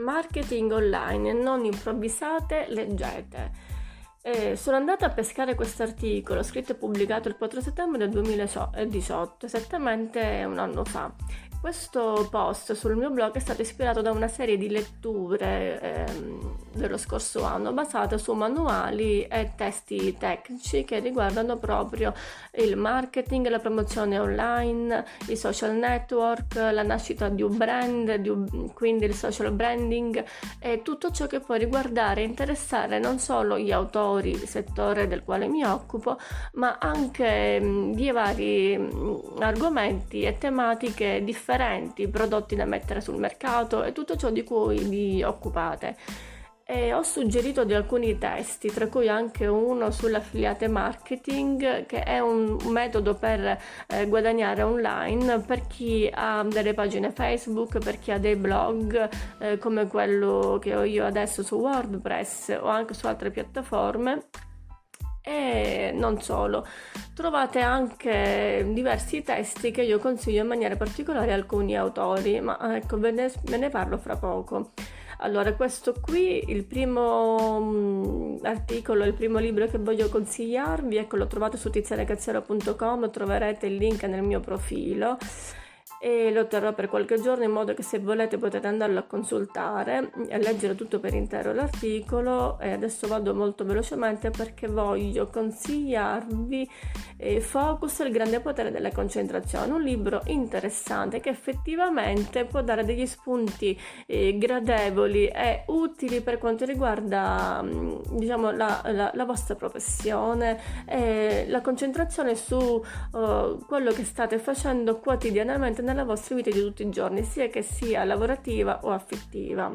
Marketing online, non improvvisate, leggete. Eh, sono andata a pescare questo articolo scritto e pubblicato il 4 settembre del 2018, esattamente un anno fa. Questo post sul mio blog è stato ispirato da una serie di letture ehm, dello scorso anno basate su manuali e testi tecnici che riguardano proprio il marketing, la promozione online, i social network, la nascita di un brand, di un, quindi il social branding e tutto ciò che può riguardare e interessare non solo gli autori, il settore del quale mi occupo, ma anche mh, di vari mh, argomenti e tematiche differenti differenti, prodotti da mettere sul mercato e tutto ciò di cui vi occupate. E ho suggerito di alcuni testi, tra cui anche uno sull'affiliate marketing, che è un metodo per eh, guadagnare online per chi ha delle pagine Facebook, per chi ha dei blog eh, come quello che ho io adesso su WordPress o anche su altre piattaforme e non solo. Trovate anche diversi testi che io consiglio in maniera particolare alcuni autori, ma ecco ve ne, ve ne parlo fra poco. Allora, questo qui, il primo um, articolo, il primo libro che voglio consigliarvi, ecco, lo trovate su tizianecazzero.com, troverete il link nel mio profilo e lo terrò per qualche giorno in modo che se volete potete andarlo a consultare e leggere tutto per intero l'articolo. E adesso vado molto velocemente perché voglio consigliarvi eh, Focus il grande potere della concentrazione un libro interessante che effettivamente può dare degli spunti eh, gradevoli e utili per quanto riguarda mm, diciamo la, la, la vostra professione. E la concentrazione su uh, quello che state facendo quotidianamente nella vostra vita di tutti i giorni, sia che sia lavorativa o affettiva.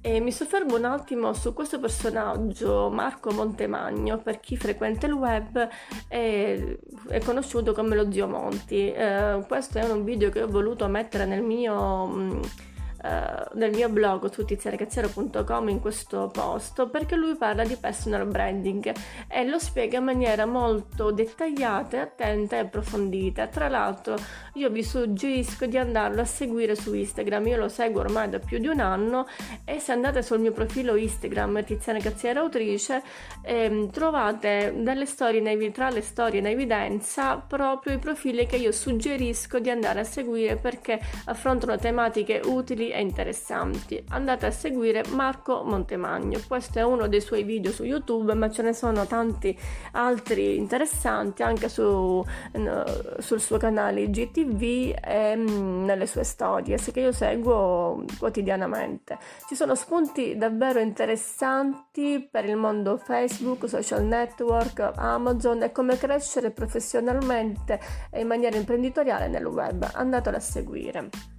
E mi soffermo un attimo su questo personaggio, Marco Montemagno, per chi frequenta il web è, è conosciuto come lo zio Monti. Eh, questo è un video che ho voluto mettere nel mio... Eh, nel mio blog su tiziarecazziero.com in questo post perché lui parla di personal branding e lo spiega in maniera molto dettagliata, attenta e approfondita. Tra l'altro io vi suggerisco di andarlo a seguire su Instagram, io lo seguo ormai da più di un anno e se andate sul mio profilo Instagram Tiziana Cazziera Autrice ehm, trovate delle storie in, tra le storie in evidenza proprio i profili che io suggerisco di andare a seguire perché affrontano tematiche utili e interessanti. Andate a seguire Marco Montemagno. Questo è uno dei suoi video su YouTube, ma ce ne sono tanti altri interessanti anche su, sul suo canale IGTV e mm, nelle sue storie, che io seguo quotidianamente. Ci sono spunti davvero interessanti per il mondo Facebook, social network, Amazon e come crescere professionalmente e in maniera imprenditoriale nel web. Andatelo a seguire.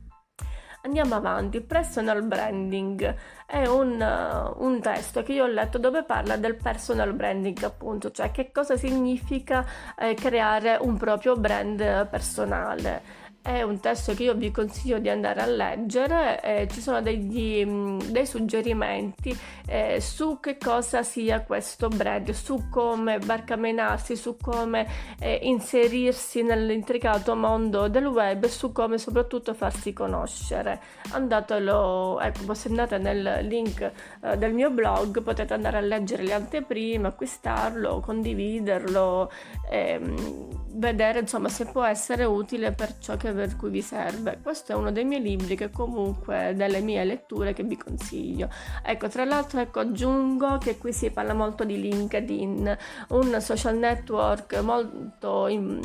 Andiamo avanti, personal branding. È un, uh, un, testo che io ho letto dove parla del personal branding appunto, cioè che cosa significa eh, creare un proprio brand personale è un testo che io vi consiglio di andare a leggere, eh, ci sono degli, mm, dei suggerimenti eh, su che cosa sia questo brand, su come barcamenarsi, su come eh, inserirsi nell'intricato mondo del web e su come soprattutto farsi conoscere. Andatelo, ecco, se andate nel link eh, del mio blog potete andare a leggere le anteprime, acquistarlo, condividerlo, ehm, vedere insomma se può essere utile per ciò che per cui vi serve. Questo è uno dei miei libri che comunque delle mie letture che vi consiglio. Ecco, tra l'altro ecco, aggiungo che qui si parla molto di LinkedIn, un social network molto in,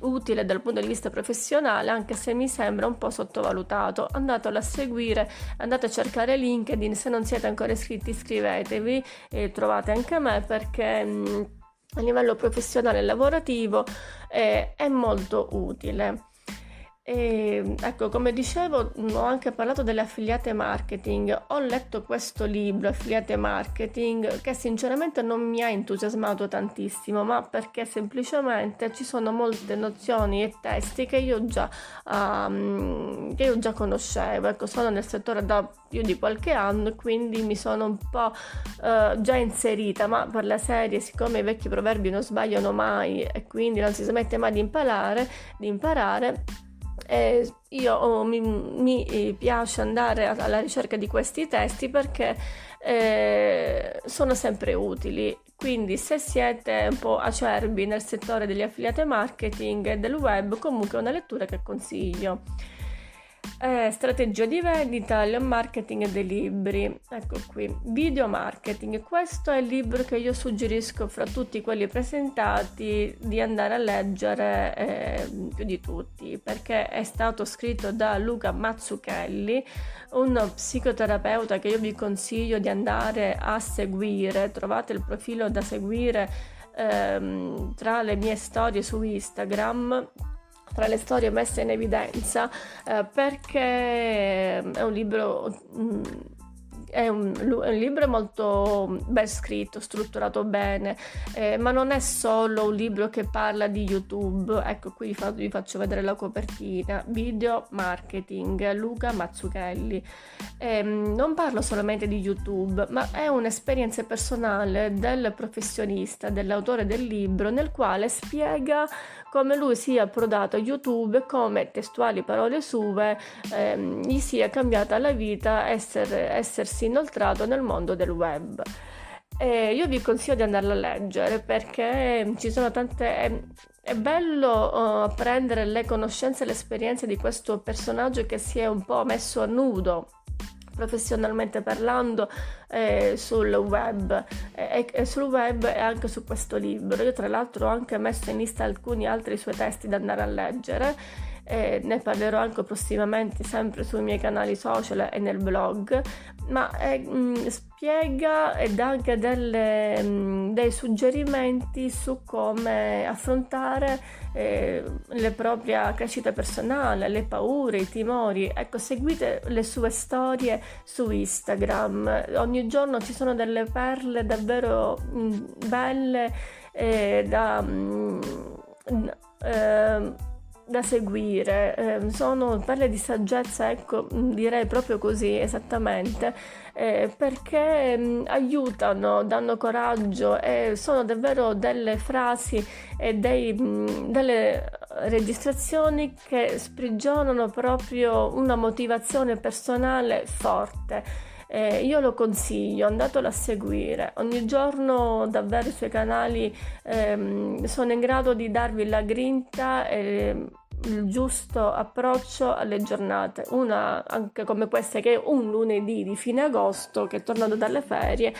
utile dal punto di vista professionale, anche se mi sembra un po' sottovalutato. Andatelo a seguire, andate a cercare LinkedIn, se non siete ancora iscritti iscrivetevi e trovate anche me perché mm, a livello professionale e lavorativo eh, è molto utile. E, ecco, come dicevo, ho anche parlato delle affiliate marketing. Ho letto questo libro, Affiliate Marketing, che sinceramente non mi ha entusiasmato tantissimo, ma perché semplicemente ci sono molte nozioni e testi che io già, um, che io già conoscevo. Ecco, sono nel settore da più di qualche anno quindi mi sono un po' uh, già inserita, ma per la serie, siccome i vecchi proverbi non sbagliano mai e quindi non si smette mai di imparare, di imparare E io oh, mi, mi, piace andare alla ricerca di questi testi perché eh, sono sempre utili. Quindi se siete un po' acerbi nel settore degli affiliate marketing e del web, comunque è una lettura che consiglio. Eh, strategia di vendita, il marketing dei libri. Ecco qui, video marketing. Questo è il libro che io suggerisco fra tutti quelli presentati di andare a leggere eh, più di tutti, perché è stato scritto da Luca Mazzucchelli, un psicoterapeuta che io vi consiglio di andare a seguire. Trovate il profilo da seguire ehm, tra le mie storie su Instagram tra le storie messe in evidenza eh, perché è un libro mh, mm, è un, un, libro molto ben scritto, strutturato bene, eh, ma non è solo un libro che parla di YouTube. Ecco, qui vi, fa, vi faccio vedere la copertina. Video marketing, Luca Mazzucchelli. Eh, non parlo solamente di YouTube, ma è un'esperienza personale del professionista, dell'autore del libro, nel quale spiega come lui sia approdato a YouTube e come, testuali parole sue, ehm, gli sia cambiata la vita essere, essersi inoltrato nel mondo del web. E io vi consiglio di andarlo a leggere perché ci sono tante... È, bello uh, apprendere le conoscenze e le esperienze di questo personaggio che si è un po' messo a nudo professionalmente parlando eh, sul web e, e, sul web e anche su questo libro. Io tra l'altro ho anche messo in lista alcuni altri suoi testi da andare a leggere e ne parlerò anche prossimamente sempre sui miei canali social e nel blog, ma eh, mh, spiega e dà anche delle, mh, dei suggerimenti su come affrontare eh, la propria crescita personale, le paure, i timori. Ecco, seguite le sue storie su Instagram, ogni giorno ci sono delle perle davvero mh, belle eh, da... Eh, da seguire, eh, sono perle di saggezza, ecco, mm, direi proprio così esattamente, eh, perché mh, mm, aiutano, danno coraggio e sono davvero delle frasi e dei, mh, mm, delle registrazioni che sprigionano proprio una motivazione personale forte. Eh, io lo consiglio, andatelo a seguire. Ogni giorno davvero i suoi canali ehm, sono in grado di darvi la grinta e il giusto approccio alle giornate. Una anche come questa che è un lunedì di fine agosto che tornando dalle ferie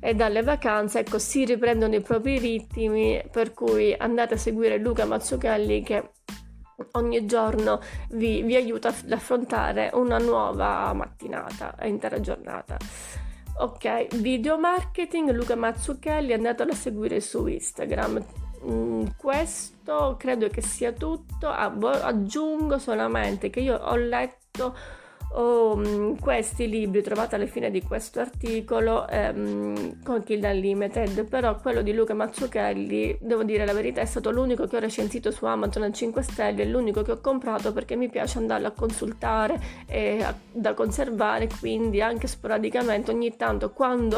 e dalle vacanze, ecco, si riprendono i propri ritmi, per cui andate a seguire Luca Mazzucchelli che ogni giorno vi, vi aiuta ad affrontare una nuova mattinata e intera giornata. Ok, video marketing, Luca Mazzucchelli, andatelo a seguire su Instagram. Mm, questo credo che sia tutto. Aggiungo solamente che io ho letto oh, questi libri trovate alla fine di questo articolo ehm, con Kill Unlimited, però quello di Luca Mazzucchelli, devo dire la verità, è stato l'unico che ho recensito su Amazon a 5 stelle, è l'unico che ho comprato perché mi piace andarlo a consultare e a, da conservare, quindi anche sporadicamente ogni tanto quando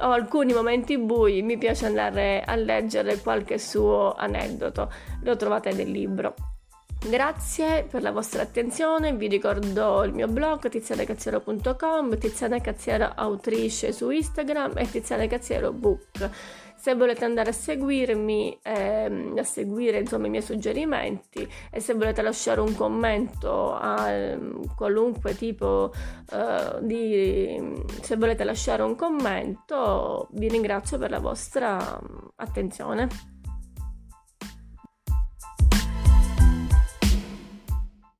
ho alcuni momenti bui mi piace andare a leggere qualche suo aneddoto. Lo trovate nel libro. Grazie per la vostra attenzione, vi ricordo il mio blog tizianacazziero.com, Tiziana Cazziero autrice su Instagram e Tiziana Cazziero book. Se volete andare a seguirmi, ehm, a seguire insomma, i miei suggerimenti e se volete lasciare un commento a ehm, qualunque tipo eh, di... se volete lasciare un commento vi ringrazio per la vostra attenzione.